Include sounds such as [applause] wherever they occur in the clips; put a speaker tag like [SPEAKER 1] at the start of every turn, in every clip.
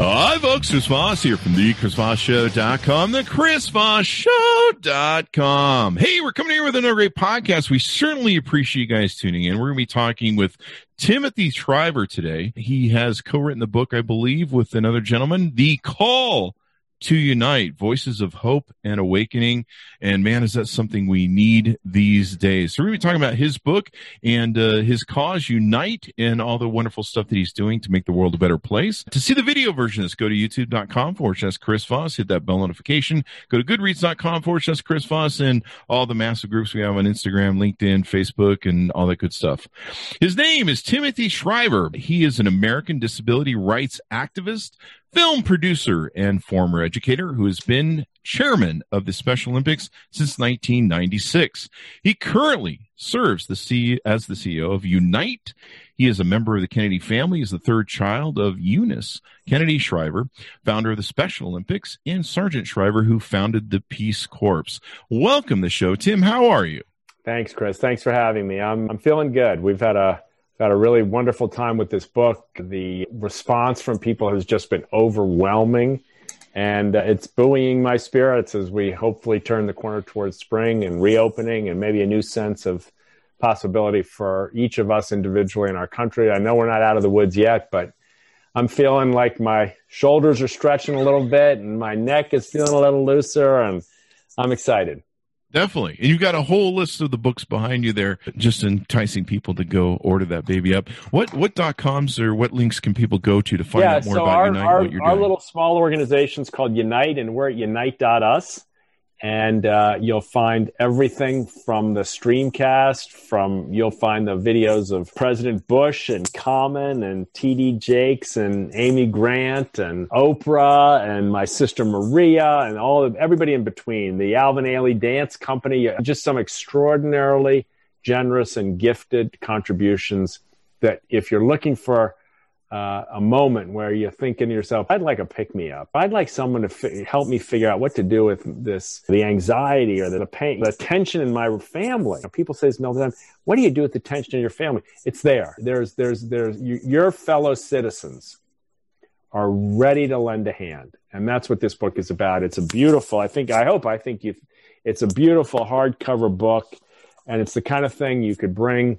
[SPEAKER 1] Hi, folks. Chris Voss here from the ChrisVossShow.com, the ChrisVossShow.com. Hey, we're coming here with another great podcast. We certainly appreciate you guys tuning in. We're going to be talking with Timothy Shriver today. He has co-written the book, I believe, with another gentleman, The Call to unite voices of hope and awakening. And man is that something we need these days. So we're going to be talking about his book and uh, his cause unite and all the wonderful stuff that he's doing to make the world a better place. To see the video version let's go to youtube.com forward slash chris voss. Hit that bell notification. Go to goodreads.com forward slash chris voss and all the massive groups we have on instagram linkedin facebook and all that good stuff. His name is timothy shriver he is an american disability rights activist film producer and former educator who has been chairman of the Special Olympics since 1996. He currently serves the C as the CEO of Unite. He is a member of the Kennedy family. He's the third child of Eunice Kennedy Shriver, founder of the Special Olympics, and Sargent Shriver, who founded the Peace Corps. Welcome to the show, Tim. How are you?
[SPEAKER 2] Thanks, Chris. Thanks for having me. I'm I'm feeling good. We've had a had a really wonderful time with this book. The response from people has just been overwhelming, and uh, it's buoying my spirits as we hopefully turn the corner towards spring and reopening and maybe a new sense of possibility for each of us individually in our country. I know we're not out of the woods yet, but I'm feeling like my shoulders are stretching a little bit and my neck is feeling a little looser, and I'm excited.
[SPEAKER 1] Definitely. And you've got a whole list of the books behind you there, just enticing people to go order that baby up. What what dot coms or what links can people go to to find
[SPEAKER 2] yeah,
[SPEAKER 1] out more
[SPEAKER 2] so
[SPEAKER 1] about
[SPEAKER 2] our,
[SPEAKER 1] Unite
[SPEAKER 2] our,
[SPEAKER 1] what you're
[SPEAKER 2] our
[SPEAKER 1] doing?
[SPEAKER 2] little small organization is called Unite, and we're at unite.us and uh, you'll find everything from the streamcast from you'll find the videos of president bush and common and td jakes and amy grant and oprah and my sister maria and all of everybody in between. The alvin ailey dance company just some extraordinarily generous and gifted contributions that if you're looking for uh, a moment where you're thinking to yourself, I'd like a pick me up. I'd like someone to fi- help me figure out what to do with this, the anxiety or the pain, the tension in my family. People say this all the time. What do you do with the tension in your family? It's there. There's, there's, there's you, your fellow citizens are ready to lend a hand. And that's what this book is about. It's a beautiful, I think, I hope, I think you, it's a beautiful hardcover book. And it's the kind of thing you could bring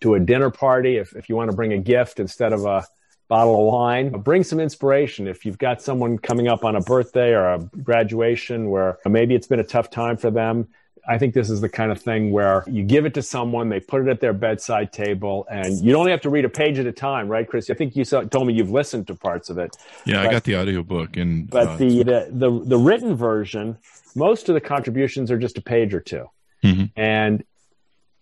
[SPEAKER 2] to a dinner party if, if you want to bring a gift instead of a bottle of wine bring some inspiration if you've got someone coming up on a birthday or a graduation where maybe it's been a tough time for them I think this is the kind of thing where you give it to someone, they put it at their bedside table, and you only have to read a page at a time, right, Chris? I think you saw, told me you've listened to parts of it.
[SPEAKER 1] Yeah,
[SPEAKER 2] but,
[SPEAKER 1] I got the audiobook and
[SPEAKER 2] but
[SPEAKER 1] uh,
[SPEAKER 2] the, the the the written version, most of the contributions are just a page or 2
[SPEAKER 1] mm-hmm.
[SPEAKER 2] and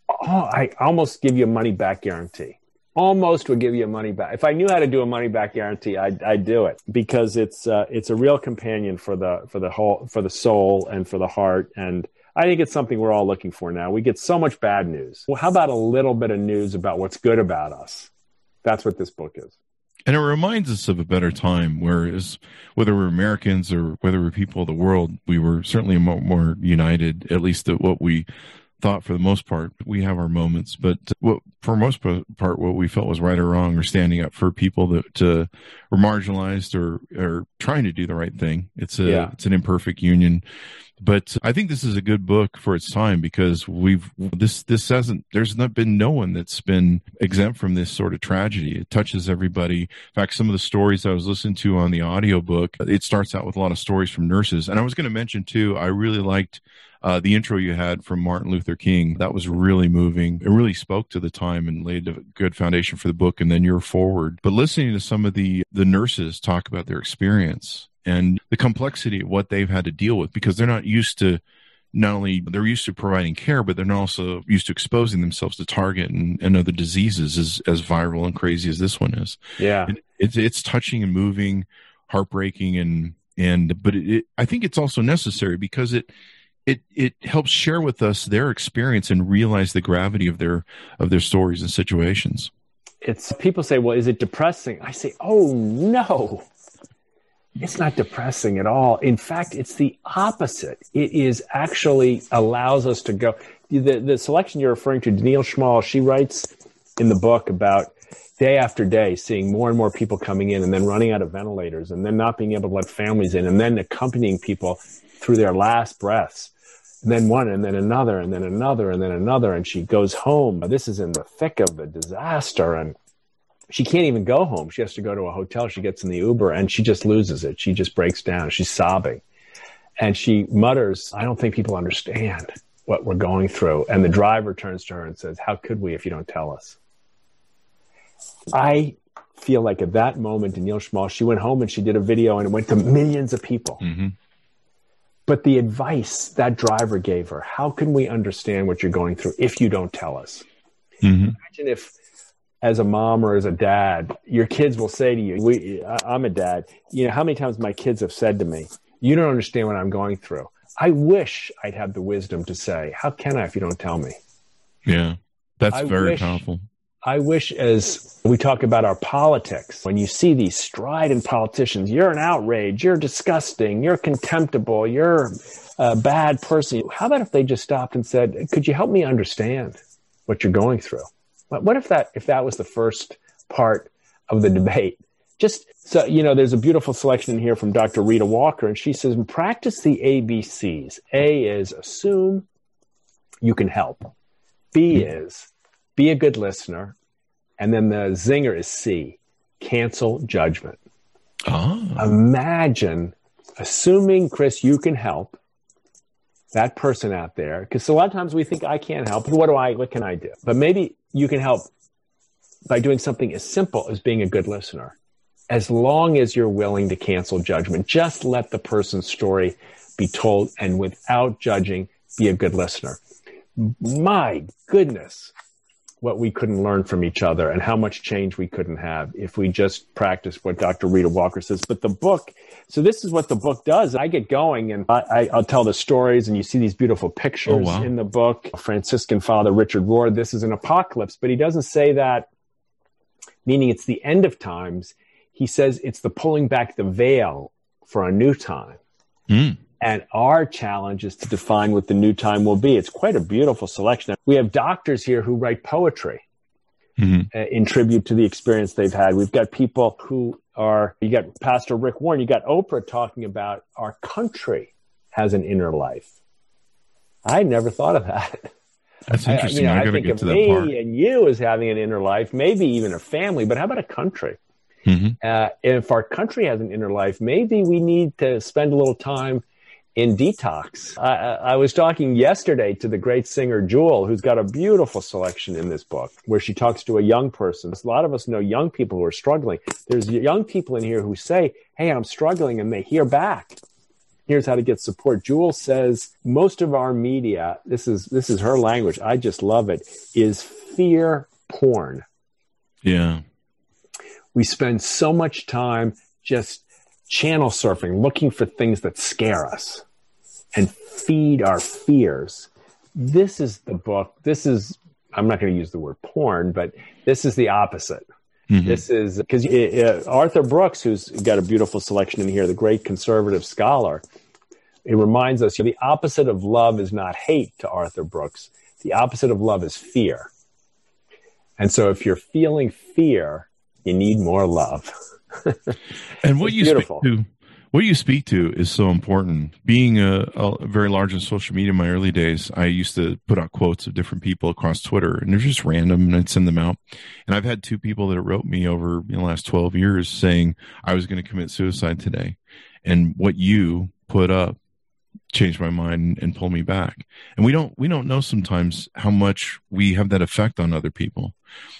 [SPEAKER 2] oh, I almost give you a money back guarantee. Almost would give you a money back. If I knew how to do a money back guarantee, I'd, I'd do it because it's uh, it's a real companion for the for the whole for the soul and for the heart. And I think it's something we're all looking for now. We get so much bad news. Well, how about a little bit of news about what's good about us? That's what this book is.
[SPEAKER 1] And it reminds us of a better time, whereas whether we're Americans or whether we're people of the world, we were certainly more, more united, at least at what we thought for the most part. We have our moments, but what, for most part, what we felt was right or wrong or standing up for people that uh, were marginalized or, or trying to do the right thing. It's a,
[SPEAKER 2] Yeah.
[SPEAKER 1] it's an imperfect union. But I think this is a good book for its time because we've this this hasn't there's not been no one that's been exempt from this sort of tragedy. It touches everybody. In fact, some of the stories I was listening to on the audiobook, it starts out with a lot of stories from nurses. And I was going to mention too, I really liked uh, the intro you had from Martin Luther King. That was really moving. It really spoke to the time and laid a good foundation for the book. And then you're forward. But listening to some of the the nurses talk about their experience and the complexity of what they've had to deal with because they're not used to not only they're used to providing care, but they're also used to exposing themselves to target and, and other diseases as, as viral and crazy as this one is.
[SPEAKER 2] Yeah.
[SPEAKER 1] And it's, it's touching and moving, heartbreaking and, and, but it, it, I think it's also necessary because it, it, it helps share with us their experience and realize the gravity of their, of their stories and situations.
[SPEAKER 2] It's people say, well, is it depressing? I say, oh no, it's not depressing at all. In fact, it's the opposite. It is actually allows us to go. The, the selection you're referring to, Danielle Schmall, she writes in the book about day after day seeing more and more people coming in and then running out of ventilators and then not being able to let families in and then accompanying people through their last breaths. And then one and then another and then another and then another. And she goes home. This is in the thick of the disaster. And she can't even go home. She has to go to a hotel. She gets in the Uber and she just loses it. She just breaks down. She's sobbing. And she mutters, I don't think people understand what we're going through. And the driver turns to her and says, How could we if you don't tell us? I feel like at that moment, Danielle Schmall, she went home and she did a video and it went to millions of people.
[SPEAKER 1] Mm-hmm.
[SPEAKER 2] But the advice that driver gave her, how can we understand what you're going through if you don't tell us?
[SPEAKER 1] Mm-hmm.
[SPEAKER 2] Imagine if as a mom or as a dad, your kids will say to you, we, I'm a dad. You know, how many times my kids have said to me, you don't understand what I'm going through. I wish I'd have the wisdom to say, how can I if you don't tell me?
[SPEAKER 1] Yeah, that's
[SPEAKER 2] I
[SPEAKER 1] very
[SPEAKER 2] wish-
[SPEAKER 1] powerful.
[SPEAKER 2] I wish as we talk about our politics, when you see these strident politicians, you're an outrage, you're disgusting, you're contemptible, you're a bad person. How about if they just stopped and said, could you help me understand what you're going through? What what if that, if that was the first part of the debate? Just so, you know, there's a beautiful selection in here from Dr. Rheeda Walker, and she says, practice the ABCs. A is assume you can help. B mm-hmm. is be a good listener. And then the zinger is C, cancel judgment.
[SPEAKER 1] Ah,
[SPEAKER 2] Imagine assuming, Chris, you can help that person out there. Because a lot of times we think I can't help. What do I, what can I do? But maybe you can help by doing something as simple as being a good listener. As long as you're willing to cancel judgment, just let the person's story be told and without judging, be a good listener. My goodness, what we couldn't learn from each other and how much change we couldn't have if we just practiced what Dr. Rheeda Walker says. But the book, so this is what the book does. I get going and I, I, I'll tell the stories, and you see these beautiful pictures
[SPEAKER 1] Oh, wow.
[SPEAKER 2] in the book. Franciscan Father Richard Rohr, this is an apocalypse, but he doesn't say that, meaning it's the end of times. He says it's the pulling back the veil for a new time.
[SPEAKER 1] Mm.
[SPEAKER 2] And our challenge is to define what the new time will be. It's quite a beautiful selection. We have doctors here who write poetry
[SPEAKER 1] Mhm.
[SPEAKER 2] uh, in tribute to the experience they've had. We've got people who are, you got Pastor Rick Warren, you got Oprah talking about our country has an inner life. I never thought of that.
[SPEAKER 1] That's
[SPEAKER 2] I-
[SPEAKER 1] interesting.
[SPEAKER 2] you know,
[SPEAKER 1] I,
[SPEAKER 2] I think
[SPEAKER 1] get
[SPEAKER 2] of
[SPEAKER 1] to that
[SPEAKER 2] me
[SPEAKER 1] part.
[SPEAKER 2] and you as having an inner life, maybe even a family, but how about a country?
[SPEAKER 1] Mhm.
[SPEAKER 2] Uh, if our country has an inner life, maybe we need to spend a little time in detox. I, I was talking yesterday to the great singer Jewel, who's got a beautiful selection in this book where she talks to a young person. A lot of us know young people who are struggling. There's young people in here who say, Hey, I'm struggling, and they hear back. Here's how to get support. Jewel says most of our media, this is this is her language. I just love it, is fear porn.
[SPEAKER 1] Yeah.
[SPEAKER 2] We spend so much time just channel surfing, looking for things that scare us and feed our fears. This is the book. This is, I'm not going to use the word porn, but this is the opposite.
[SPEAKER 1] Mhm.
[SPEAKER 2] This is because uh, Arthur Brooks, who's got a beautiful selection in here, the great conservative scholar, it reminds us the opposite of love is not hate to Arthur Brooks. The opposite of love is fear. And so if you're feeling fear, you need more love.
[SPEAKER 1] And what you
[SPEAKER 2] beautiful.
[SPEAKER 1] speak to, what you speak to is so important. Being a, a very large in social media in my early days, I used to put out quotes of different people across Twitter, and they're just random, and I'd send them out. And I've had two people that wrote me over the last twelve years saying I was going to commit suicide today, and what you put up changed my mind and pulled me back. And we don't we don't know sometimes how much we have that effect on other people.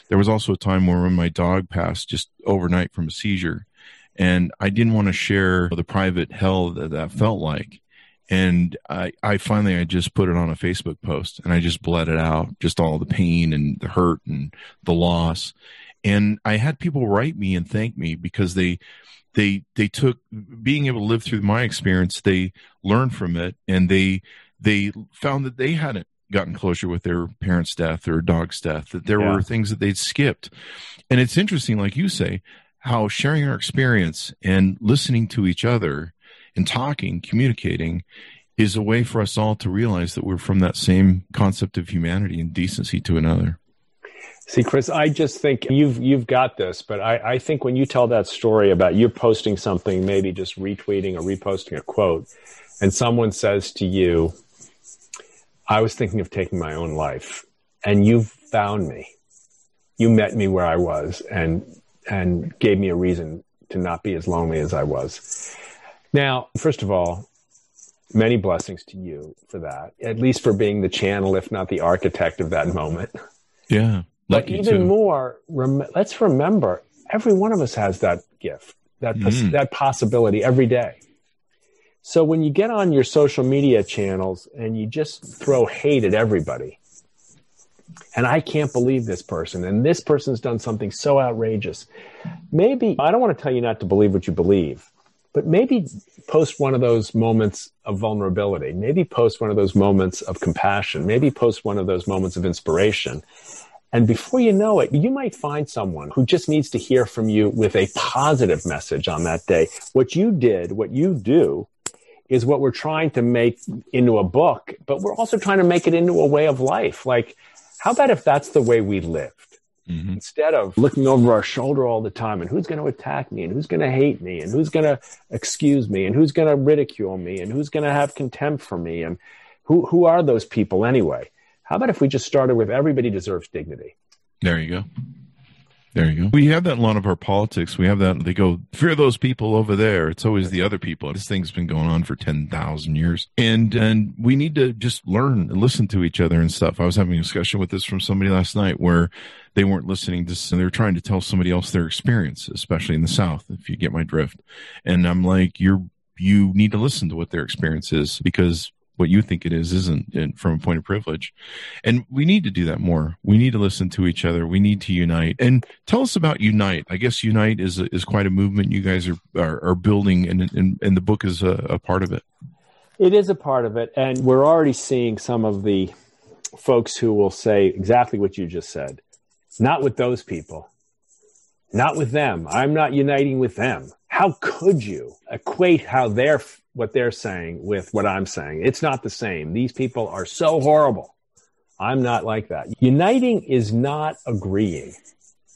[SPEAKER 1] There was also a time where when my dog passed just overnight from a seizure, and I didn't want to share the private hell that that felt like. And I, I finally, I just put it on a Facebook post and I just bled it out, just all the pain and the hurt and the loss. And I had people write me and thank me because they, they, they took being able to live through my experience. They learned from it and they, they found that they hadn't gotten closure with their parents' death or dog's death, that there yeah. were things that they'd skipped. And it's interesting, like you say, how sharing our experience and listening to each other and talking, communicating is a way for us all to realize that we're from that same concept of humanity and decency to another.
[SPEAKER 2] See, Chris, I just think you've you've got this, but I, I think when you tell that story about you posting something, maybe just retweeting or reposting a quote, and someone says to you, I was thinking of taking my own life, and you found me. You met me where I was and and gave me a reason to not be as lonely as I was. Now, first of all, many blessings to you for that, at least for being the channel, if not the architect of that moment.
[SPEAKER 1] Yeah.
[SPEAKER 2] But even too. more, rem- let's remember every one of us has that gift, that, mm. that possibility every day. So when you get on your social media channels and you just throw hate at everybody, and I can't believe this person, and this person's done something so outrageous, maybe I don't want to tell you not to believe what you believe, but maybe post one of those moments of vulnerability, maybe post one of those moments of compassion, maybe post one of those moments of inspiration. And before you know it, you might find someone who just needs to hear from you with a positive message on that day. What you did, what you do, is what we're trying to make into a book, but we're also trying to make it into a way of life. Like, how about if that's the way we lived? Mm-hmm. Instead of looking over our shoulder all the time and who's going to attack me and who's going to hate me and who's going to excuse me and who's going to ridicule me and who's going to have contempt for me and who, who are those people anyway? How about if we just started with everybody deserves dignity?
[SPEAKER 1] There you go. There you go. We have that in a lot of our politics. We have that. They go, fear those people over there. It's always the other people. This thing's been going on for 10,000 years. And, and we need to just learn and listen to each other and stuff. I was having a discussion with this from somebody last night where they weren't listening to, and they were trying to tell somebody else their experience, especially in the South, if you get my drift. And I'm like, you're, you need to listen to what their experience is because what you think it is isn't from a point of privilege. And we need to do that more. We need to listen to each other. We need to unite. And tell us about Unite. I guess Unite is is quite a movement you guys are are, are building, and, and and the book is a, a part of it.
[SPEAKER 2] It is a part of it, and we're already seeing some of the folks who will say exactly what you just said. Not with those people. Not with them. I'm not uniting with them. How could you equate how they're what they're saying with what I'm saying. It's not the same. These people are so horrible. I'm not like that. Uniting is not agreeing.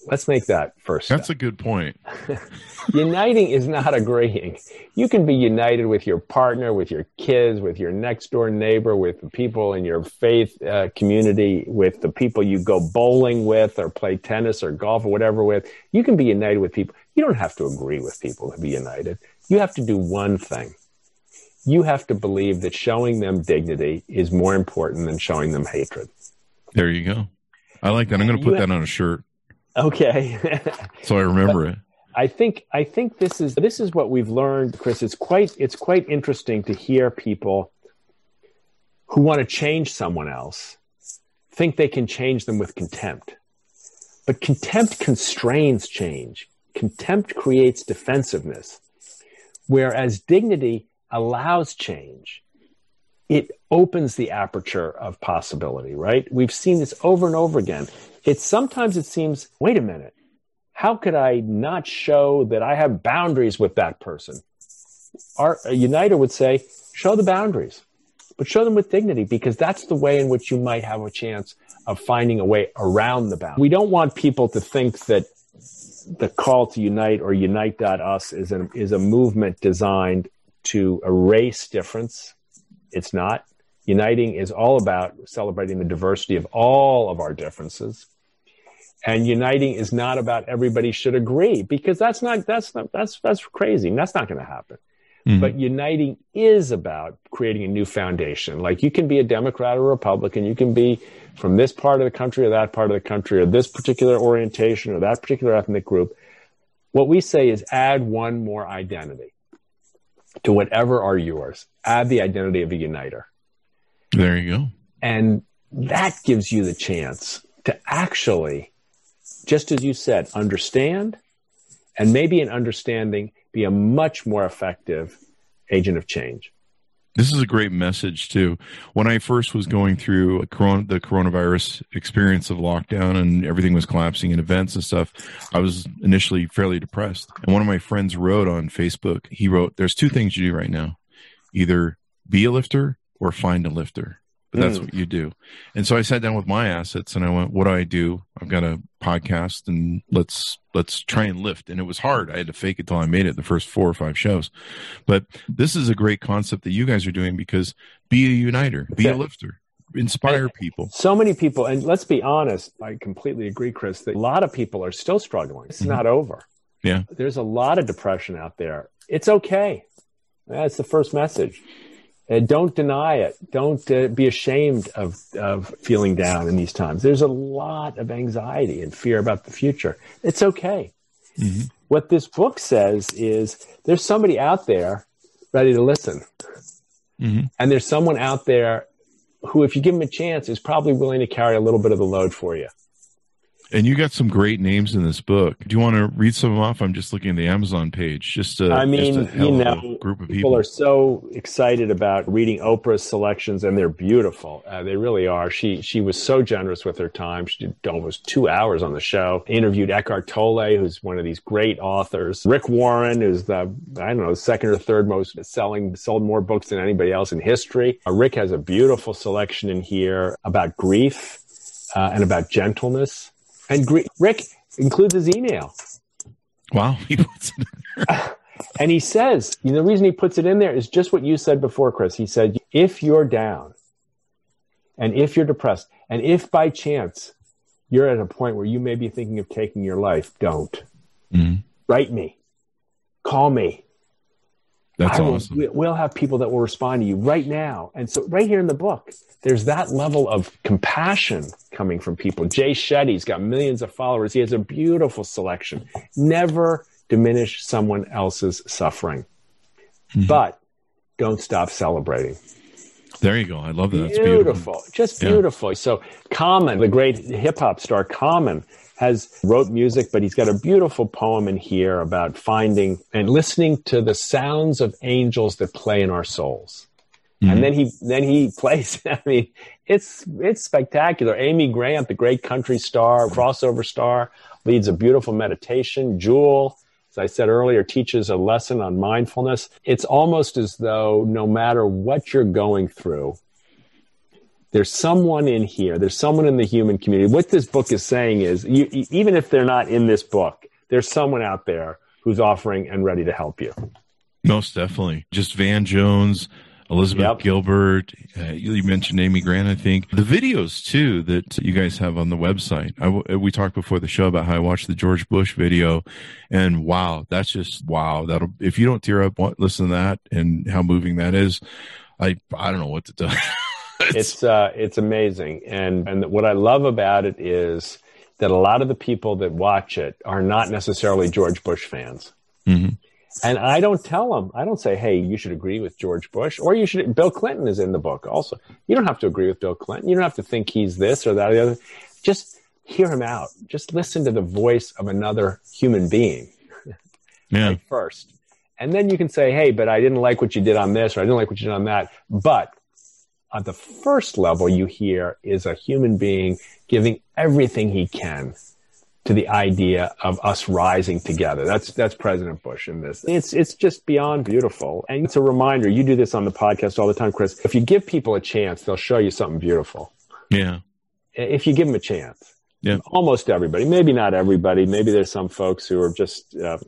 [SPEAKER 2] Let's make that first.
[SPEAKER 1] Step. That's a good point. [laughs]
[SPEAKER 2] Uniting is not agreeing. You can be united with your partner, with your kids, with your next door neighbor, with the people in your faith uh, community, with the people you go bowling with or play tennis or golf or whatever with. You can be united with people. You don't have to agree with people to be united. You have to do one thing you have to believe that showing them dignity is more important than showing them hatred.
[SPEAKER 1] There you go. I like that. I'm going to put have, that on a shirt.
[SPEAKER 2] Okay. [laughs]
[SPEAKER 1] so I remember but it.
[SPEAKER 2] I think I think this is this is what we've learned, Chris. It's quite it's quite interesting to hear people who want to change someone else think they can change them with contempt. But contempt constrains change. Contempt creates defensiveness. Whereas dignity allows change, it opens the aperture of possibility, right? We've seen this over and over again. It's sometimes it seems, wait a minute, how could I not show that I have boundaries with that person? Our uniter would say, show the boundaries, but show them with dignity because that's the way in which you might have a chance of finding a way around the boundary. We don't want people to think that the call to unite or unite.us is a, is a movement designed to erase difference. It's not. Uniting is all about celebrating the diversity of all of our differences. And uniting is not about everybody should agree because that's not that's not that's that's crazy. That's not going to happen. Mm-hmm. But uniting is about creating a new foundation. Like you can be a Democrat or Republican, you can be from this part of the country or that part of the country or this particular orientation or that particular ethnic group. What we say is add one more identity to whatever are yours. Add the identity of a uniter.
[SPEAKER 1] There you go.
[SPEAKER 2] And that gives you the chance to actually, just as you said, understand and maybe in understanding be a much more effective agent of change.
[SPEAKER 1] This is a great message too. When I first was going through corona, the coronavirus experience of lockdown and everything was collapsing in events and stuff, I was initially fairly depressed. And one of my friends wrote on Facebook, he wrote, There's two things you do right now either be a lifter or find a lifter but that's mm. what you do. And so I sat down with my assets and I went, what do I do? I've got a podcast and let's let's try and lift. And it was hard. I had to fake it till I made it the first four or five shows. But this is a great concept that you guys are doing because be a uniter, be a lifter. Inspire people.
[SPEAKER 2] So many people, and let's be honest, I completely agree, Chris, that a lot of people are still struggling. It's mm-hmm. not over.
[SPEAKER 1] Yeah.
[SPEAKER 2] There's a lot of depression out there. It's okay. That's the first message. Uh, don't deny it. Don't uh, be ashamed of, of feeling down in these times. There's a lot of anxiety and fear about the future. It's okay. Mm-hmm. What this book says is there's somebody out there ready to listen. Mm-hmm. And there's someone out there who, if you give them a chance, is probably willing to carry a little bit of the load for you.
[SPEAKER 1] And you got some great names in this book. Do you want to read some of them off? I'm just looking at the Amazon page. Just to,
[SPEAKER 2] I mean,
[SPEAKER 1] just
[SPEAKER 2] you know,
[SPEAKER 1] group of
[SPEAKER 2] people.
[SPEAKER 1] people
[SPEAKER 2] are so excited about reading Oprah's selections, and they're beautiful. Uh, they really are. She she was so generous with her time. She did almost two hours on the show. Interviewed Eckhart Tolle, who's one of these great authors. Rick Warren, who's the I don't know second or third most selling, sold more books than anybody else in history. Uh, Rick has a beautiful selection in here about grief uh, and about gentleness. And Rick includes his email.
[SPEAKER 1] Wow. He puts
[SPEAKER 2] it [laughs] and he says, you know, the reason he puts it in there is just what you said before, Chris. He said, if you're down and if you're depressed and if by chance you're at a point where you may be thinking of taking your life, don't. Mm-hmm. Write me. Call me.
[SPEAKER 1] That's
[SPEAKER 2] will,
[SPEAKER 1] awesome.
[SPEAKER 2] We'll have people that will respond to you right now. And so, right here in the book, there's that level of compassion coming from people. Jay Shetty's got millions of followers. He has a beautiful selection. Never diminish someone else's suffering, mm-hmm. but don't stop celebrating.
[SPEAKER 1] There you go. I love that.
[SPEAKER 2] Beautiful. beautiful. Just beautiful. Yeah. So Common, the great hip hop star Common, has wrote music, but he's got a beautiful poem in here about finding and listening to the sounds of angels that play in our souls. Mm-hmm. And then he then he [laughs] plays. I mean, it's it's spectacular. Amy Grant, the great country star, crossover star, leads a beautiful meditation. Jewel, as I said earlier, teaches a lesson on mindfulness. It's almost as though no matter what you're going through, there's someone in here, there's someone in the human community. What this book is saying is, you, even if they're not in this book, there's someone out there who's offering and ready to help you.
[SPEAKER 1] Most definitely. Just Van Jones, Elizabeth yep. Gilbert. Uh, you mentioned Amy Grant, I think. The videos, too, that you guys have on the website. I, we talked before the show about how I watched the George Bush video, and wow, that's just wow. That'll if you don't tear up, listen to that and how moving that is. I I don't know what to tell you. [laughs] [laughs]
[SPEAKER 2] it's uh, it's amazing, and and what I love about it is that a lot of the people that watch it are not necessarily George Bush fans. Mm-hmm. And I don't tell them, I don't say, hey, you should agree with George Bush, or you should, Bill Clinton is in the book also. You don't have to agree with Bill Clinton. You don't have to think he's this or that or the other. Just hear him out. Just listen to the voice of another human being [laughs]
[SPEAKER 1] yeah.
[SPEAKER 2] first. And then you can say, hey, but I didn't like what you did on this, or I didn't like what you did on that. But on the first level you hear is a human being giving everything he can to the idea of us rising together. That's that's President Bush in this. It's it's just beyond beautiful. And it's a reminder, you do this on the podcast all the time, Chris. If you give people a chance, they'll show you something beautiful.
[SPEAKER 1] Yeah.
[SPEAKER 2] If you give them a chance.
[SPEAKER 1] Yeah.
[SPEAKER 2] Almost everybody. Maybe not everybody. Maybe there's some folks who are just uh,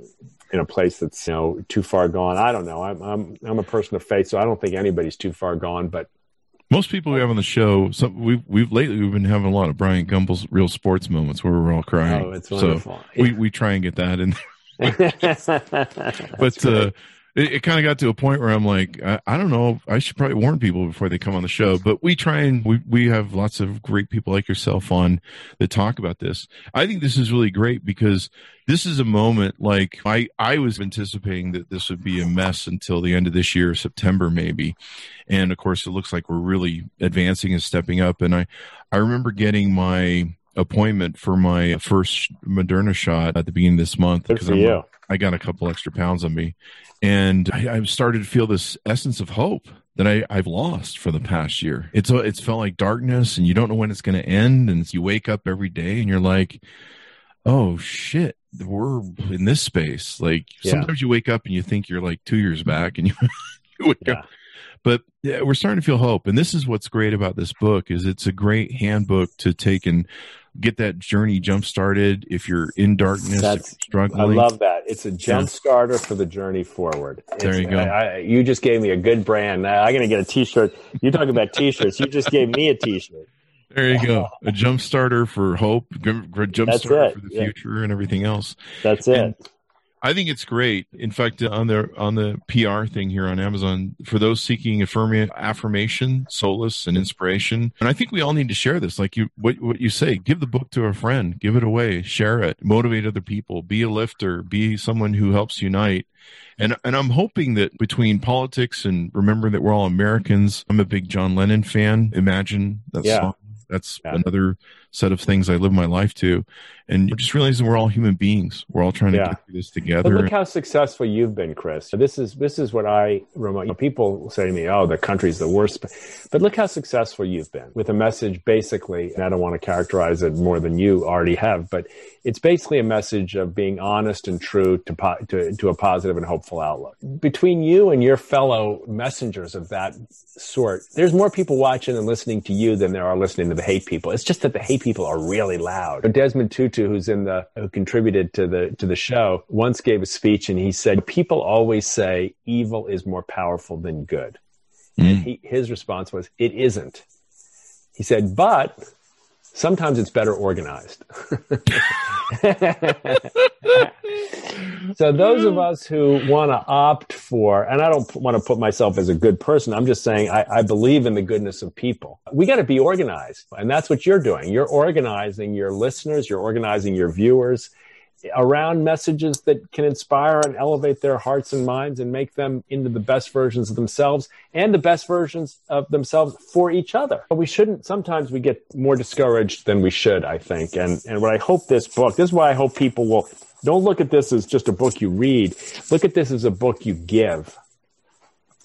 [SPEAKER 2] in a place that's you know too far gone. I don't know. I'm I'm I'm a person of faith, so I don't think anybody's too far gone. But
[SPEAKER 1] most people we have on the show, some, we've we've lately we've been having a lot of Bryant Gumbel's real sports moments where we're all crying.
[SPEAKER 2] Oh, it's wonderful.
[SPEAKER 1] So we we try and get that in. [laughs] but uh, it, it kind of got to a point where I'm like, I, I, don't know. I should probably warn people before they come on the show. But we try and we, we have lots of great people like yourself on that talk about this. I think this is really great because this is a moment like I, I was anticipating that this would be a mess until the end of this year, September maybe. And of course, it looks like we're really advancing and stepping up. And I, I remember getting my appointment for my first Moderna shot at the beginning of this month
[SPEAKER 2] because
[SPEAKER 1] I got a couple extra pounds on me, and I, I started to feel this essence of hope that I, I've lost for the past year. It's it's felt like darkness, and you don't know when it's going to end, and you wake up every day and you're like, oh shit, we're in this space. Like yeah. sometimes you wake up and you think you're like two years back, and you, [laughs] you wake yeah. up but yeah, we're starting to feel hope and this is what's great about this book is it's a great handbook to take and get that journey jump started if you're in darkness That's, struggling.
[SPEAKER 2] I love that. It's a jump starter for the journey forward. It's,
[SPEAKER 1] there you go. I,
[SPEAKER 2] I, you just gave me a good brand. I'm going to get a t-shirt. You talk about t-shirts. You just gave me a t-shirt.
[SPEAKER 1] There you go. A jump starter for hope, a jump starter for the future yeah. and everything else.
[SPEAKER 2] That's it.
[SPEAKER 1] I think it's great. In fact, on the on the PR thing here on Amazon, for those seeking affirmation, solace, and inspiration, and I think we all need to share this. Like you, what what you say, give the book to a friend, give it away, share it, motivate other people, be a lifter, be someone who helps unite. And and I'm hoping that between politics and remember that we're all Americans. I'm a big John Lennon fan. Imagine that yeah. song. That's yeah. another set of things I live my life to. And just realizing we're all human beings. We're all trying to yeah. get through this together.
[SPEAKER 2] But look how successful you've been, Chris. This is this is what I remote. You know, people say to me, "Oh, the country's the worst," but look how successful you've been with a message. Basically, and I don't want to characterize it more than you already have, but it's basically a message of being honest and true to po- to, to a positive and hopeful outlook. Between you and your fellow messengers of that sort, there's more people watching and listening to you than there are listening to the hate people. It's just that the hate people are really loud. Desmond Tutu, who's in the who contributed to the to the show, once gave a speech and he said, "People always say evil is more powerful than good." Mm. And he, his response was, "It isn't." He said, "But sometimes it's better organized." [laughs] so those of us who want to opt for, and I don't want to put myself as a good person. I'm just saying I, I believe in the goodness of people. We got to be organized, and that's what you're doing. You're organizing your listeners. You're organizing your viewers around messages that can inspire and elevate their hearts and minds and make them into the best versions of themselves and the best versions of themselves for each other. But we shouldn't, sometimes we get more discouraged than we should, I think. And, and what I hope this book, this is why I hope people will, don't look at this as just a book you read. Look at this as a book you give.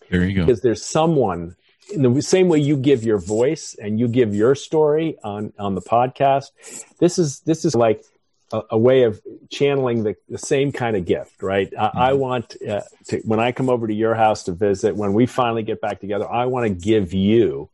[SPEAKER 1] There you go.
[SPEAKER 2] Because there's someone in the same way you give your voice and you give your story on, on the podcast. This is, this is like, a, a, way of channeling the, the same kind of gift, right? Mm-hmm. I, I, want uh, to, when I come over to your house to visit, when we finally get back together, I want to give you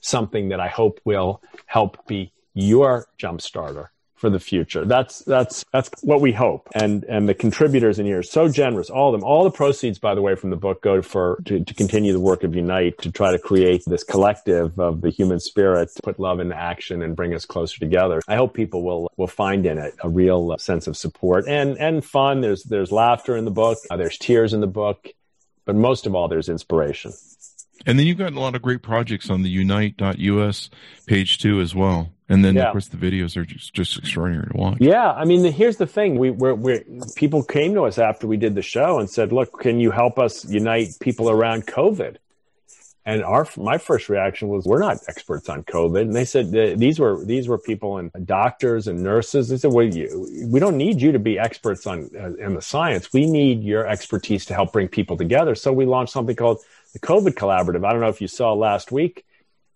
[SPEAKER 2] something that I hope will help be your jump starter for the future. That's that's that's what we hope. And and the contributors in here are so generous, all of them. All the proceeds, by the way, from the book go for to, to continue the work of Unite to try to create this collective of the human spirit, put love into action, and bring us closer together. I hope people will will find in it a real sense of support and and fun. There's there's laughter in the book. Uh, there's tears in the book, but most of all, there's inspiration.
[SPEAKER 1] And then you've got a lot of great projects on the unite.us page too as well. And then, yeah. of course, the videos are just, just extraordinary to watch.
[SPEAKER 2] Yeah, I mean, the, here's the thing: we we're, we're, people came to us after we did the show and said, "Look, can you help us unite people around COVID?" And our my first reaction was, "We're not experts on COVID." And they said these were these were people and doctors and nurses. They said, "Well, you, we don't need you to be experts on uh, in the science. We need your expertise to help bring people together." So we launched something called the COVID Collaborative. I don't know if you saw last week.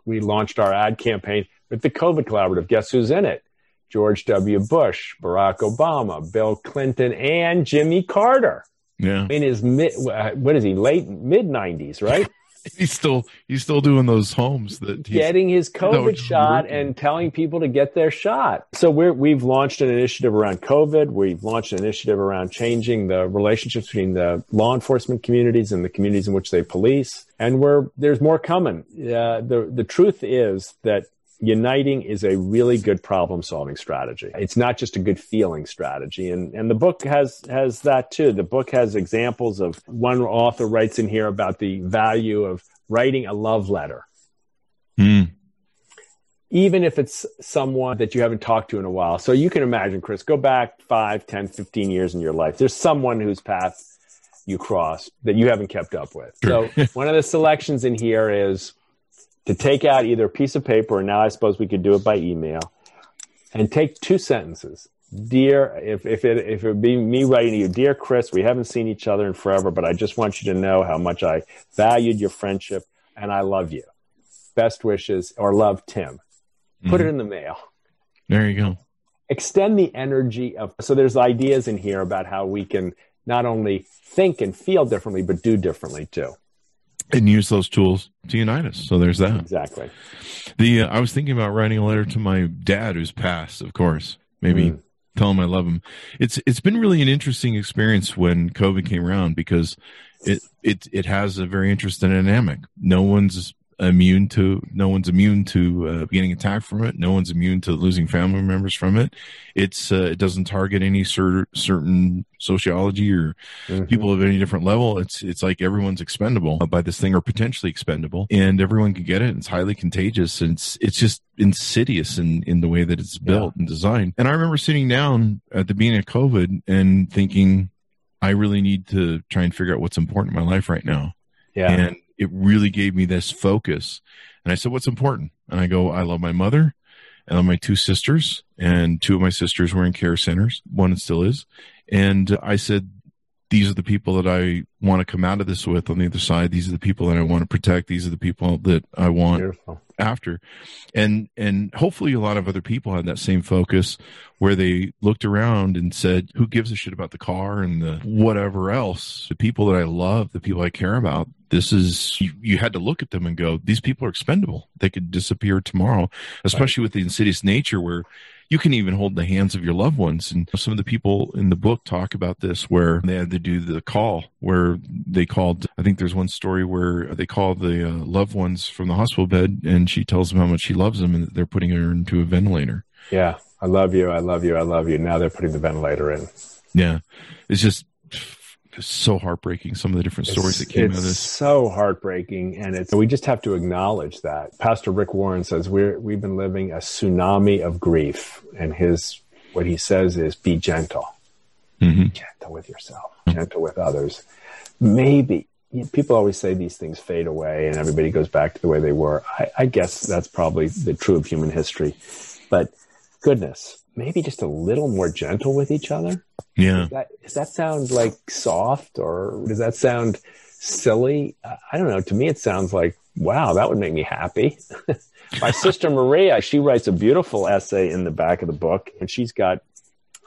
[SPEAKER 2] We launched our ad campaign with the COVID Collaborative. Guess who's in it? George W. Bush, Barack Obama, Bill Clinton, and Jimmy Carter.
[SPEAKER 1] Yeah.
[SPEAKER 2] In his mid, uh, what is he, late mid 90s, right? [laughs]
[SPEAKER 1] he's still he's still doing those homes that
[SPEAKER 2] getting his COVID shot and telling people to get their shot. So we're we've launched an initiative around COVID. We've launched an initiative around changing the relationships between the law enforcement communities and the communities in which they police. And we're there's more coming. Uh, the the truth is that uniting is a really good problem solving strategy. It's not just a good feeling strategy. And, and the book has, has that too. The book has examples of one author writes in here about the value of writing a love letter.
[SPEAKER 1] Mm.
[SPEAKER 2] Even if it's someone that you haven't talked to in a while. So you can imagine, Chris, go back 5, 10, 15 years in your life. There's someone whose path you crossed that you haven't kept up with. So [laughs] one of the selections in here is to take out either a piece of paper, or now I suppose we could do it by email, and take two sentences. Dear, if, if it if it would be me writing to you, dear Chris, we haven't seen each other in forever, but I just want you to know how much I valued your friendship and I love you. Best wishes or love Tim. Put
[SPEAKER 1] Mhm.
[SPEAKER 2] it in the mail.
[SPEAKER 1] There you go.
[SPEAKER 2] Extend the energy of so there's ideas in here about how we can not only think and feel differently, but do differently too.
[SPEAKER 1] And use those tools to unite us. So there's that.
[SPEAKER 2] Exactly.
[SPEAKER 1] The uh, I was thinking about writing a letter to my dad, who's passed, of course. Maybe
[SPEAKER 2] Mm.
[SPEAKER 1] tell him I love him. It's it's been really an interesting experience when COVID came around because it it it has a very interesting dynamic. No one's immune to no one's immune to uh, getting attacked from it. No one's immune to losing family members from it. It's uh, it doesn't target any cer- certain sociology or
[SPEAKER 2] Mhm.
[SPEAKER 1] people of any different level. It's it's like everyone's expendable by this thing or potentially expendable, and everyone can get it. It's highly contagious, and it's it's just insidious in in the way that it's built and designed. And I remember sitting down at the beginning of COVID and thinking, I really need to try and figure out what's important in my life right now.
[SPEAKER 2] Yeah.
[SPEAKER 1] And it really gave me this focus. And I said, What's important? And I go, I love my mother. Love my two sisters, and two of my sisters were in care centers. One still is. And I said, These are the people that I want to come out of this with on the other side. These are the people that I want to protect. These are the people that I want
[SPEAKER 2] Beautiful.
[SPEAKER 1] After. And and hopefully a lot of other people had that same focus where they looked around and said who gives a shit about the car and the whatever else? The people that i love the people i care about this is you, you had to look at them and go these people are expendable. They could disappear tomorrow. Especially with the insidious nature where you can even hold the hands of your loved ones. And some of the people in the book talk about this where they had to do the call where they called. I think there's one story where they call the uh, loved ones from the hospital bed and she tells them how much she loves them and that they're putting her into a ventilator.
[SPEAKER 2] Yeah. I love you. I love you. I love you. Now they're putting the ventilator in.
[SPEAKER 1] Yeah. It's just it's so heartbreaking. Some of the different stories that came out of this.
[SPEAKER 2] It's so heartbreaking, and it's we just have to acknowledge that. Pastor Rick Warren says we're we've been living a tsunami of grief, and his what he says is be gentle,
[SPEAKER 1] hmm
[SPEAKER 2] gentle with yourself, gentle with others. Maybe you know, people always say these things fade away, and everybody goes back to the way they were. I, I guess that's probably the true of human history, but goodness, maybe just a little more gentle with each other.
[SPEAKER 1] Yeah.
[SPEAKER 2] Does that, does that sound like soft or does that sound silly? I don't know. To me, it sounds like, wow, that would make me happy. [laughs] My sister Maria, she writes a beautiful essay in the back of the book, and she's got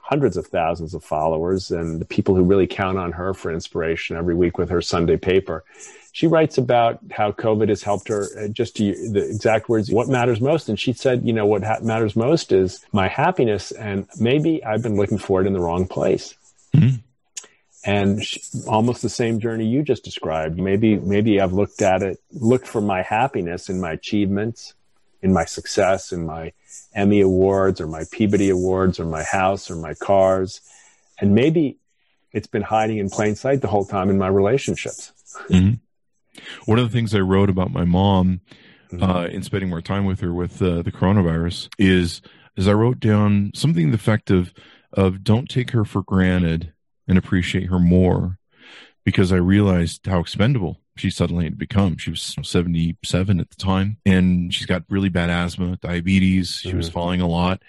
[SPEAKER 2] hundreds of thousands of followers and the people who really count on her for inspiration every week with her Sunday paper. She writes about how COVID has helped her, uh, just to the exact words, what matters most. And she said, you know, what ha- matters most is my happiness. And maybe I've been looking for it in the wrong place.
[SPEAKER 1] Mhm.
[SPEAKER 2] And she, almost the same journey you just described. Maybe, maybe I've looked at it, looked for my happiness in my achievements, in my success, in my Emmy awards or my Peabody awards or my house or my cars. And maybe it's been hiding in plain sight the whole time in my relationships.
[SPEAKER 1] hmm One of the things I wrote about my mom
[SPEAKER 2] Mm-hmm.
[SPEAKER 1] uh, in spending more time with her with uh, the coronavirus is is I wrote down something the effect of of don't take her for granted and appreciate her more because I realized how expendable she suddenly had become. She was 77 at the time and she's got really bad asthma, diabetes. She was
[SPEAKER 2] Mhm.
[SPEAKER 1] falling a lot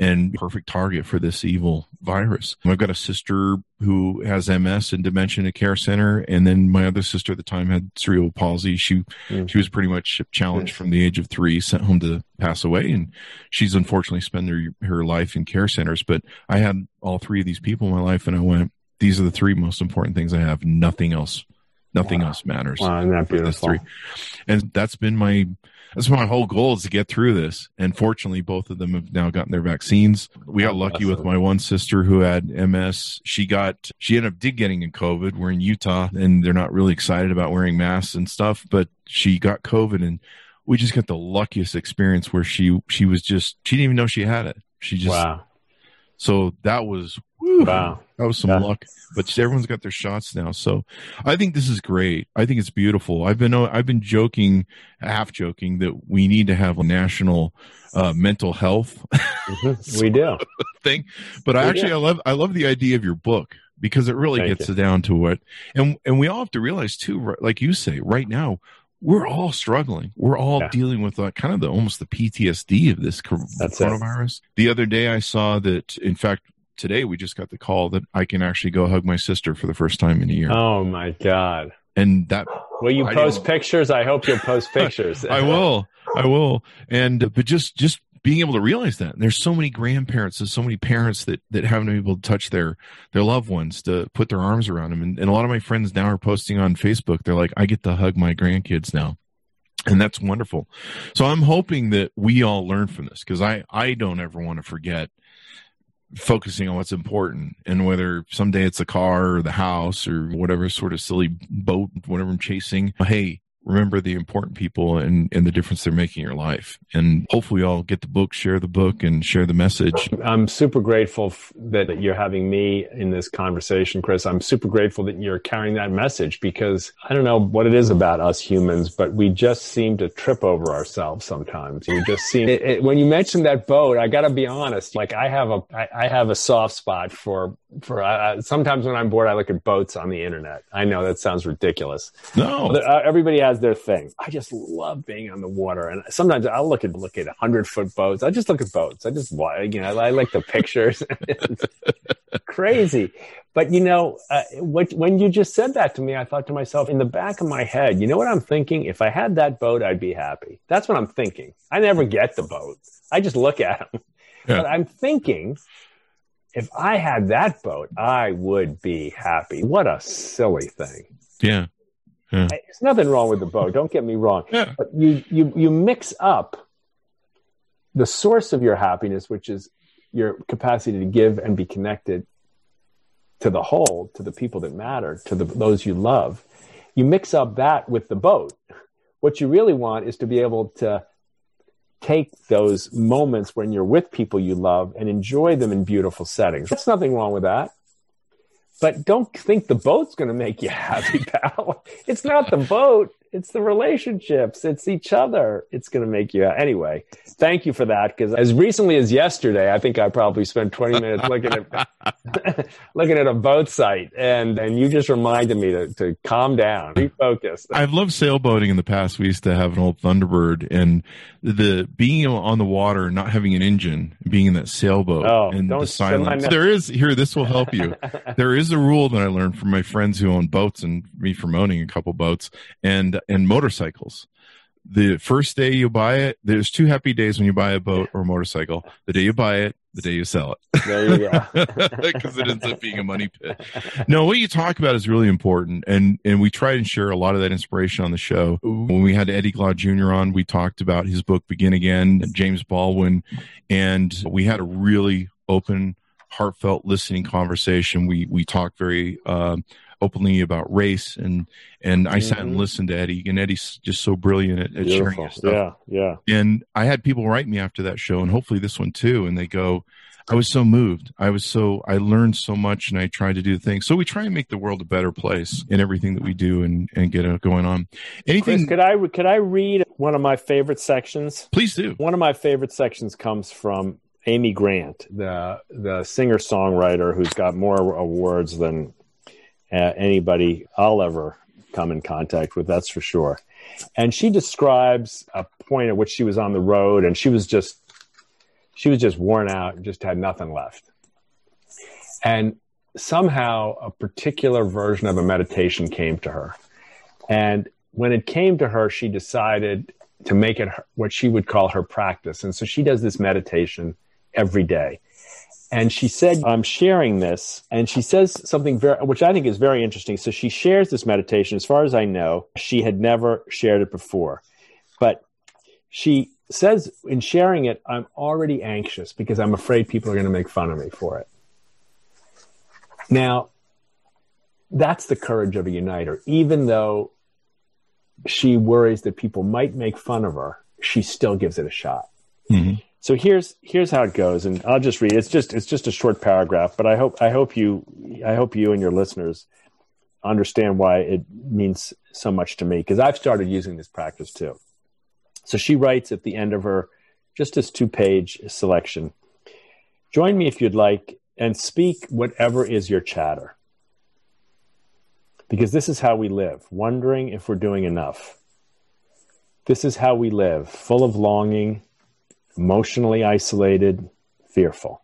[SPEAKER 1] and perfect target for this evil virus. I've got a sister who has MS and dementia in a care center, and then my other sister at the time had cerebral palsy. She
[SPEAKER 2] Mm.
[SPEAKER 1] she was pretty much challenged from the age of three, sent home to pass away, and she's unfortunately spent her her life in care centers. But I had all three of these people in my life, and I went, these are the three most important things I have. Nothing else, nothing
[SPEAKER 2] Wow.
[SPEAKER 1] else matters
[SPEAKER 2] Wow, isn't that beautiful?
[SPEAKER 1] three. And that's been my that's my whole goal is to get through this. And fortunately, both of them have now gotten their vaccines. We got lucky with my one sister who had MS. She got she ended up did getting in COVID. We're in Utah, and they're not really excited about wearing masks and stuff. But she got COVID, and we just got the luckiest experience where she she was just she didn't even know she had it. She just
[SPEAKER 2] wow.
[SPEAKER 1] So that was
[SPEAKER 2] Wow.
[SPEAKER 1] that was some
[SPEAKER 2] Yeah.
[SPEAKER 1] luck. But everyone's got their shots now. So I think this is great. I think it's beautiful. I've been I've been joking, half joking that we need to have a national uh, mental health
[SPEAKER 2] Mhm. [laughs] We do.
[SPEAKER 1] thing. But I
[SPEAKER 2] Oh,
[SPEAKER 1] actually
[SPEAKER 2] yeah.
[SPEAKER 1] I love I love the idea of your book because it really
[SPEAKER 2] Thank
[SPEAKER 1] gets it down to what and and we all have to realize too, like you say, right now we're all struggling. We're all
[SPEAKER 2] Yeah.
[SPEAKER 1] dealing with uh, kind of the almost the PTSD of this
[SPEAKER 2] That's it.
[SPEAKER 1] coronavirus. The other day I saw that in fact today we just got the call that I can actually go hug my sister for the first time in a year.
[SPEAKER 2] Oh my God.
[SPEAKER 1] and that
[SPEAKER 2] Will you
[SPEAKER 1] I
[SPEAKER 2] post pictures? I hope you'll post [laughs] pictures.
[SPEAKER 1] I will. I will. And uh, but just just being able to realize that there's so many grandparents and so many parents that that haven't been able to touch their their loved ones to put their arms around them. And, and a lot of my friends now are posting on Facebook. They're like, I get to hug my grandkids now. And that's wonderful. So I'm hoping that we all learn from this because I, I don't ever want to forget focusing on what's important and whether someday it's a car or the house or whatever sort of silly boat, whatever I'm chasing. Hey, remember the important people and, and the difference they're making in your life. And hopefully we all get the book, share the book and share the message.
[SPEAKER 2] I'm super grateful that you're having me in this conversation, Chris. I'm super grateful that you're carrying that message because I don't know what it is about us humans, but we just seem to trip over ourselves sometimes. We just seem it, it, when you mentioned that boat, I got to be honest. Like I have a I, I have a soft spot for for uh, sometimes when I'm bored, I look at boats on the internet. I know that sounds ridiculous.
[SPEAKER 1] No.
[SPEAKER 2] Uh, everybody has their thing. I just love being on the water, and sometimes I'll look at look at hundred foot boats. I just look at boats. I just you know I like the pictures. [laughs] Crazy, but you know uh, what, when you just said that to me, I thought to myself in the back of my head, you know what I'm thinking? If I had that boat, I'd be happy. That's what I'm thinking. I never get the boat. I just look at them,
[SPEAKER 1] Yeah.
[SPEAKER 2] but I'm thinking. If I had that boat, I would be happy. What a silly thing.
[SPEAKER 1] Yeah. Mm.
[SPEAKER 2] There's nothing wrong with the boat. Don't get me wrong.
[SPEAKER 1] Yeah.
[SPEAKER 2] But you, you, you mix up the source of your happiness, which is your capacity to give and be connected to the whole, to the people that matter, to the, those you love. You mix up that with the boat. What you really want is to be able to take those moments when you're with people you love and enjoy them in beautiful settings. There's nothing wrong with that. But don't think the boat's going to make you happy, [laughs] pal. It's not the boat. It's the relationships. It's each other. It's going to make you. Anyway, thank you for that. Because as recently as yesterday, I think I probably spent 20 minutes looking at [laughs] looking at a boat site, and and you just reminded me to, to calm down, refocus.
[SPEAKER 1] I've loved sailboating in the past. We used to have an old Thunderbird, and the being on the water, not having an engine, being in that sailboat,
[SPEAKER 2] Oh,
[SPEAKER 1] and the silence. There is here. This will help you. [laughs] there is a rule that I learned from my friends who own boats and me from owning a couple boats and and motorcycles. The first day you buy it, there's two happy days when you buy a boat or a motorcycle. The day you buy it, the day you sell it
[SPEAKER 2] There you go. [laughs]
[SPEAKER 1] because it ends up being a money pit. No, what you talk about is really important, and and we try and share a lot of that inspiration on the show. When we had Eddie Glaude Jr. on, we talked about his book Begin Again, James Baldwin, and we had a really open, heartfelt, listening conversation. We we talked very. Um, openly about race and and I sat and
[SPEAKER 2] Mhm.
[SPEAKER 1] listened to Eddie and Eddie's just so brilliant at, at sharing his stuff
[SPEAKER 2] Yeah, yeah.
[SPEAKER 1] and I had people write me after that show, and hopefully this one too. And they go, "I was so moved. I was so I learned so much, and I tried to do things." So we try and make the world a better place in everything that we do and and get it going on. Anything,
[SPEAKER 2] Chris, could I could I read one of my favorite sections?
[SPEAKER 1] please do.
[SPEAKER 2] One of my favorite sections comes from Amy Grant, the the singer songwriter who's got more awards than uh, Uh, anybody I'll ever come in contact with. That's for sure. And she describes a point at which she was on the road and she was just she was just worn out just had nothing left. And somehow a particular version of a meditation came to her. And when it came to her, she decided to make it her, what she would call her practice. And so she does this meditation every day. And she said, I'm sharing this. And she says something very, which I think is very interesting. So she shares this meditation. As far as I know, she had never shared it before. But she says in sharing it, I'm already anxious because I'm afraid people are going to make fun of me for it. Now, that's the courage of a uniter, even though she worries that people might make fun of her, she still gives it a shot.
[SPEAKER 1] Mhm.
[SPEAKER 2] So here's here's how it goes, and I'll just read. It's just it's just a short paragraph, but I hope I hope you I hope you and your listeners understand why it means so much to me because I've started using this practice too. So she writes at the end of her just this two page selection. Join me if you'd like and speak whatever is your chatter. Because this is how we live, wondering if we're doing enough. This is how we live, full of longing, emotionally isolated, fearful.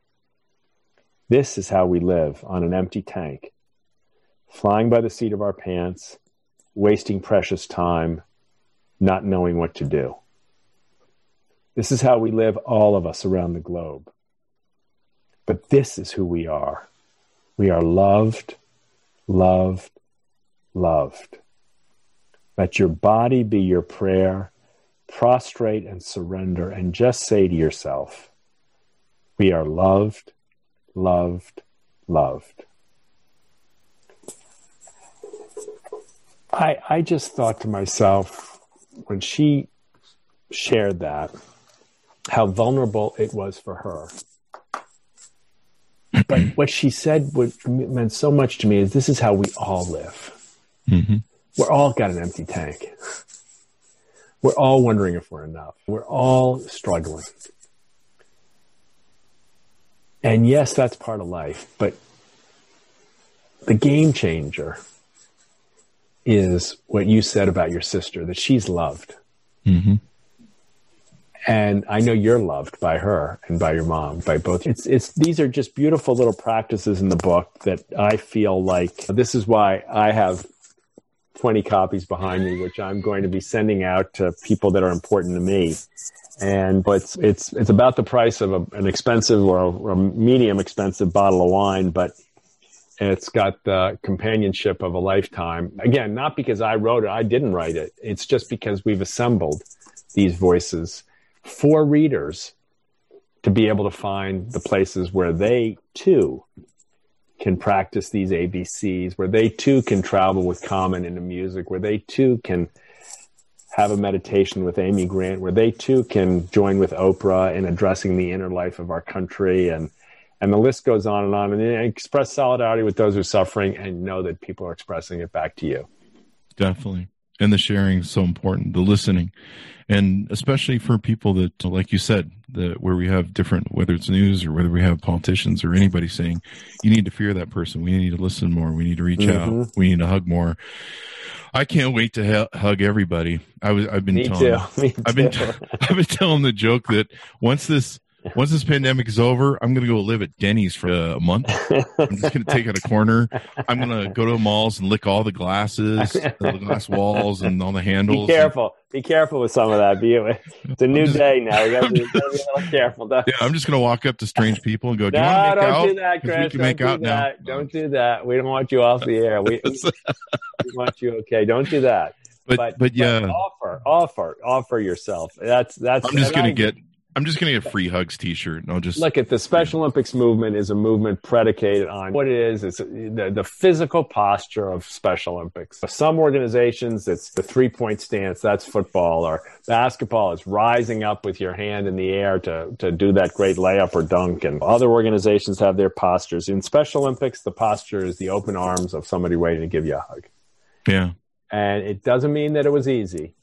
[SPEAKER 2] This is how we live on an empty tank, flying by the seat of our pants, wasting precious time, not knowing what to do. This is how we live, all of us around the globe. But this is who we are. We are loved, loved, loved. Let your body be your prayer. Prostrate and surrender and just say to yourself, We are loved, loved, loved. I, I just thought to myself when she shared that, how vulnerable it was for her. But [clears throat] what she said what meant so much to me is this is how we all live.
[SPEAKER 1] Mhm.
[SPEAKER 2] We're all got an empty tank. We're all wondering if we're enough. We're all struggling. And yes, that's part of life, but the game changer is what you said about your sister that she's loved.
[SPEAKER 1] Mhm.
[SPEAKER 2] and I know you're loved by her and by your mom, by both. It's it's these are just beautiful little practices in the book that I feel like this is why I have 20 copies behind me, which I'm going to be sending out to people that are important to me. And but it's it's it's about the price of a, an expensive or a, or a medium expensive bottle of wine, but it's got the companionship of a lifetime. Again, not because I wrote it, I didn't write it. It's just because we've assembled these voices for readers to be able to find the places where they too can practice these ABCs, where they too can travel with Common into music, where they too can have a meditation with Amy Grant, where they too can join with Oprah in addressing the inner life of our country and and the list goes on and on and express solidarity with those who are suffering and know that people are expressing it back to you.
[SPEAKER 1] Definitely. And the sharing is so important, the listening. And especially for people that, like you said, the, where we have different, whether it's news or whether we have politicians or anybody saying, you need to fear that person. We need to listen more. We need to reach
[SPEAKER 2] Mhm.
[SPEAKER 1] out. We need to hug more. I can't wait to ha- hug everybody. I was, I've been
[SPEAKER 2] Me
[SPEAKER 1] telling,
[SPEAKER 2] too. [laughs] Me
[SPEAKER 1] I've been,
[SPEAKER 2] too. [laughs]
[SPEAKER 1] I've been telling the joke that once this, once this pandemic is over, I'm going to go live at Denny's for a month. I'm just going to take out a corner. I'm going to go to the malls and lick all the glasses, the glass walls, and all the handles.
[SPEAKER 2] Be careful. Be careful with some of that. Be it's a new
[SPEAKER 1] just-
[SPEAKER 2] day now. You got to be, you gotta be a little careful. Don't,
[SPEAKER 1] Yeah, I'm just going to walk up to strange people and go, "Do you
[SPEAKER 2] no,
[SPEAKER 1] want to make
[SPEAKER 2] don't
[SPEAKER 1] out?"
[SPEAKER 2] do that,
[SPEAKER 1] 'Cause we
[SPEAKER 2] Chris.
[SPEAKER 1] can
[SPEAKER 2] Don't
[SPEAKER 1] make
[SPEAKER 2] do
[SPEAKER 1] out now.
[SPEAKER 2] that. Don't do that. We don't want you off the air. We, we, we want you okay. Don't do that.
[SPEAKER 1] But but, yeah,
[SPEAKER 2] offer, offer, offer yourself. That's that's.
[SPEAKER 1] I'm just
[SPEAKER 2] and
[SPEAKER 1] going
[SPEAKER 2] I-
[SPEAKER 1] to get. I'm just going to get a free hugs T-shirt, and I'll just
[SPEAKER 2] Look at the Special Olympics movement is a movement predicated on what it is. It's the, the physical posture of Special Olympics. Some organizations, it's the three point stance. That's football or basketball. It's rising up with your hand in the air to, to do that great layup or dunk. And other organizations have their postures. In Special Olympics, the posture is the open arms of somebody waiting to give you a hug.
[SPEAKER 1] yeah.
[SPEAKER 2] And it doesn't mean that it was easy.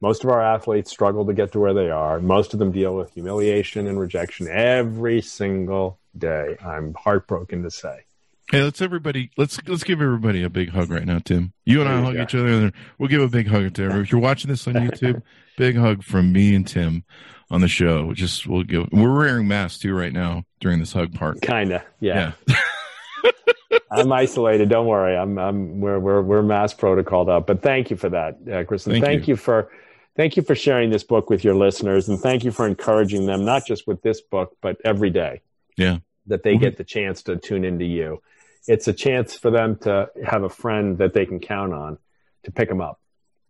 [SPEAKER 2] Most of our athletes struggle to get to where they are. Most of them deal with humiliation and rejection every single day. I'm heartbroken to say.
[SPEAKER 1] Hey, let's everybody let's let's give everybody a big hug right now, Tim. You and I hug
[SPEAKER 2] go.
[SPEAKER 1] each other. And we'll give a big hug to everyone. If you're watching this on YouTube, [laughs] big hug from me and Tim on the show. Just we'll give. We're wearing masks too right now during this hug part.
[SPEAKER 2] Kinda, yeah.
[SPEAKER 1] Yeah. [laughs]
[SPEAKER 2] I'm isolated. Don't worry. I'm, I'm, we're, we're, we're mass protocoled up. But thank you for that, uh, Kristen.
[SPEAKER 1] Thank
[SPEAKER 2] Thank,
[SPEAKER 1] you.
[SPEAKER 2] you. for, thank you for sharing this book with your listeners, and thank you for encouraging them not just with this book, but every day.
[SPEAKER 1] Yeah.
[SPEAKER 2] That they
[SPEAKER 1] Mhm.
[SPEAKER 2] get the chance to tune into you. It's a chance for them to have a friend that they can count on to pick them up.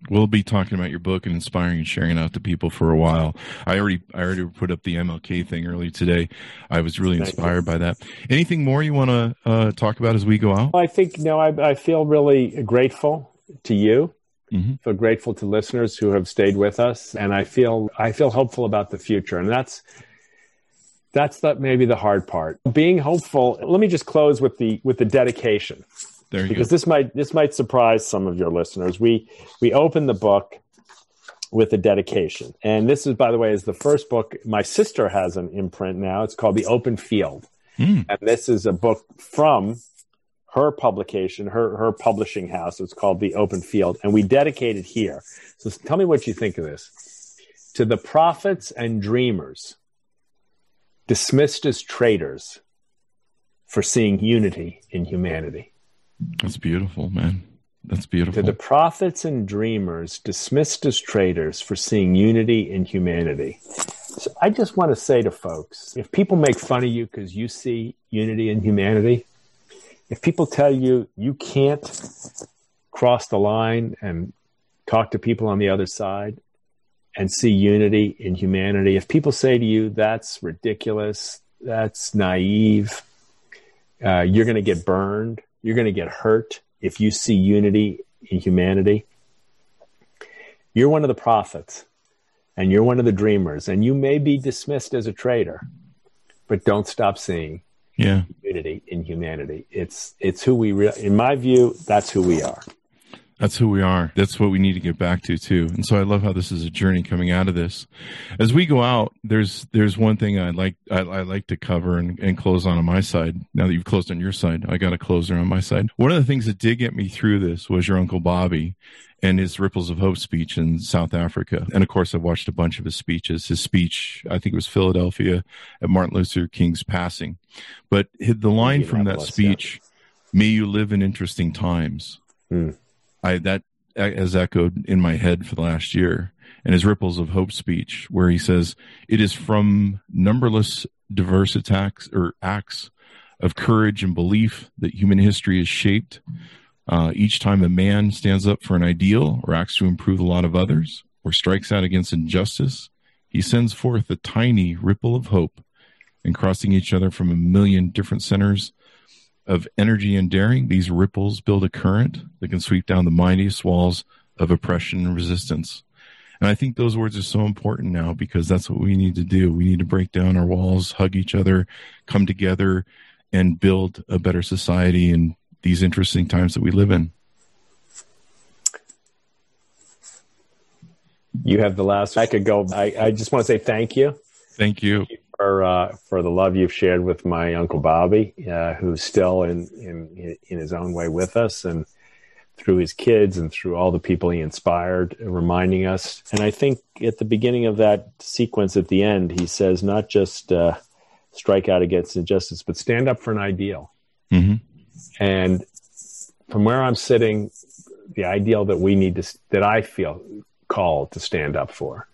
[SPEAKER 1] We'll be talking about your book and inspiring and sharing it out to people for a while. I already I already put up the MLK thing earlier today. I was really inspired by that. Anything more you want to uh, talk about as we go out?
[SPEAKER 2] I think no, I, I feel really grateful to you Mm-hmm. feel grateful to listeners who have stayed with us, and I feel I feel hopeful about the future. And that's that's the, maybe the hard part. Being hopeful. Let me just close with the with the dedication.
[SPEAKER 1] There you
[SPEAKER 2] because
[SPEAKER 1] go.
[SPEAKER 2] this might this might surprise some of your listeners. We we open the book with a dedication, and this is, by the way, is the first book. My sister has an imprint now. It's called The Open Field, mm. and this is a book from her publication, her her publishing house. It's called The Open Field, and we dedicate it here. So tell me what you think of this. To the prophets and dreamers dismissed as traitors for seeing unity in humanity.
[SPEAKER 1] That's beautiful, man. That's beautiful.
[SPEAKER 2] To the prophets and dreamers dismissed as traitors for seeing unity in humanity. So I just want to say to folks if people make fun of you because you see unity in humanity, if people tell you you can't cross the line and talk to people on the other side, and see unity in humanity. If people say to you, that's ridiculous, that's naive, uh, you're going to get burned, you're going to get hurt if you see unity in humanity. You're one of the prophets and you're one of the dreamers, and you may be dismissed as a traitor, but don't stop seeing
[SPEAKER 1] yeah.
[SPEAKER 2] unity in humanity. It's it's who we re- in my view, that's who we are.
[SPEAKER 1] That's who we are. That's what we need to get back to too. And so I love how this is a journey coming out of this. As we go out, there's there's one thing I like I, I like to cover and, and close on on my side. Now that you've closed on your side, I got a closer on my side. One of the things that did get me through this was your uncle Bobby and his Ripples of Hope speech in South Africa. And of course, I've watched a bunch of his speeches. His speech, I think it was Philadelphia at Martin Luther King's passing. But the line from that speech, yeah. may you live in interesting times. Mm I that has echoed in my head for the last year. And his Ripples of Hope speech, where he says, It is from numberless diverse attacks or acts of courage and belief that human history is shaped. Uh, each time a man stands up for an ideal or acts to improve the lot of others or strikes out against injustice, he sends forth a tiny ripple of hope and crossing each other from a million different centers of energy and daring, these ripples build a current that can sweep down the mightiest walls of oppression and resistance. And I think those words are so important now because that's what we need to do. We need to break down our walls, hug each other, come together, and build a better society in these interesting times that we live in.
[SPEAKER 2] You have the last. I could go. I, I just want to say thank you.
[SPEAKER 1] Thank you
[SPEAKER 2] for uh, for the love you've shared with my uncle Bobby, uh, who's still in, in in his own way with us, and through his kids and through all the people he inspired, reminding us. And I think at the beginning of that sequence, at the end, he says, not just uh, strike out against injustice, but stand up for an ideal. Mm-hmm. And from where I'm sitting, the ideal that we need to, that I feel called to stand up for,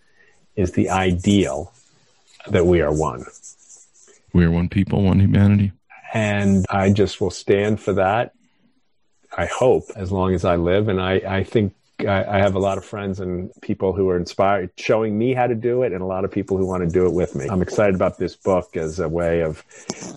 [SPEAKER 2] is the ideal that we are one.
[SPEAKER 1] We are one people, one humanity.
[SPEAKER 2] And I just will stand for that. I hope as long as I live. And I, I think I, I, have a lot of friends and people who are inspired, showing me how to do it, and a lot of people who want to do it with me. I'm excited about this book as a way of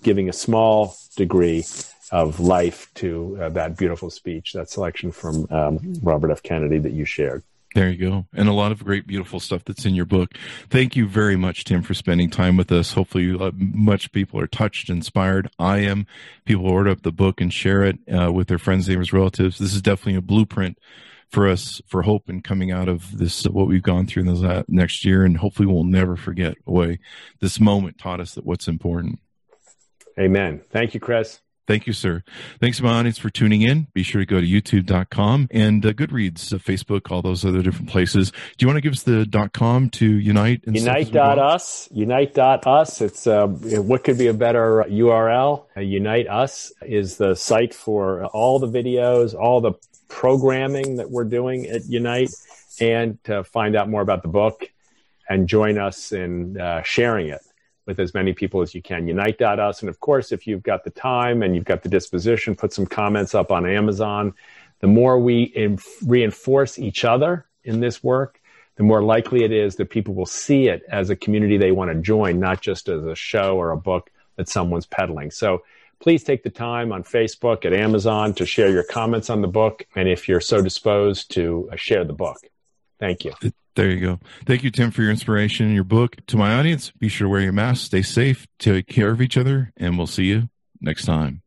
[SPEAKER 2] giving a small degree of life to uh, that beautiful speech, that selection from um, Robert F. Kennedy that you shared.
[SPEAKER 1] There you go. And a lot of great, beautiful stuff that's in your book. Thank you very much, Tim, for spending time with us. Hopefully, uh, much people are touched, inspired. I am. People order up the book and share it uh, with their friends, neighbors, relatives. This is definitely a blueprint for us for hope and coming out of this, what we've gone through in this next year. And hopefully, we'll never forget way this moment taught us that what's important.
[SPEAKER 2] Amen. Thank you, Chris.
[SPEAKER 1] Thank you, sir. Thanks to my audience for tuning in. Be sure to go to youtube.com and uh, Goodreads, uh, Facebook, all those other different places. Do you want to give us the .com to unite?
[SPEAKER 2] And unite.us. Unite.us. It's uh, what could be a better URL? Uh, unite Us is the site for all the videos, all the programming that we're doing at Unite, and to find out more about the book and join us in uh, sharing it with as many people as you can. Unite.us. And of course, if you've got the time and you've got the disposition, put some comments up on Amazon. The more we inf- reinforce each other in this work, the more likely it is that people will see it as a community they want to join, not just as a show or a book that someone's peddling. So please take the time on Facebook, at Amazon to share your comments on the book. And if you're so disposed to uh, share the book. Thank you.
[SPEAKER 1] There you go. Thank you, Tim, for your inspiration and your book. To my audience, be sure to wear your mask, stay safe, take care of each other, and we'll see you next time.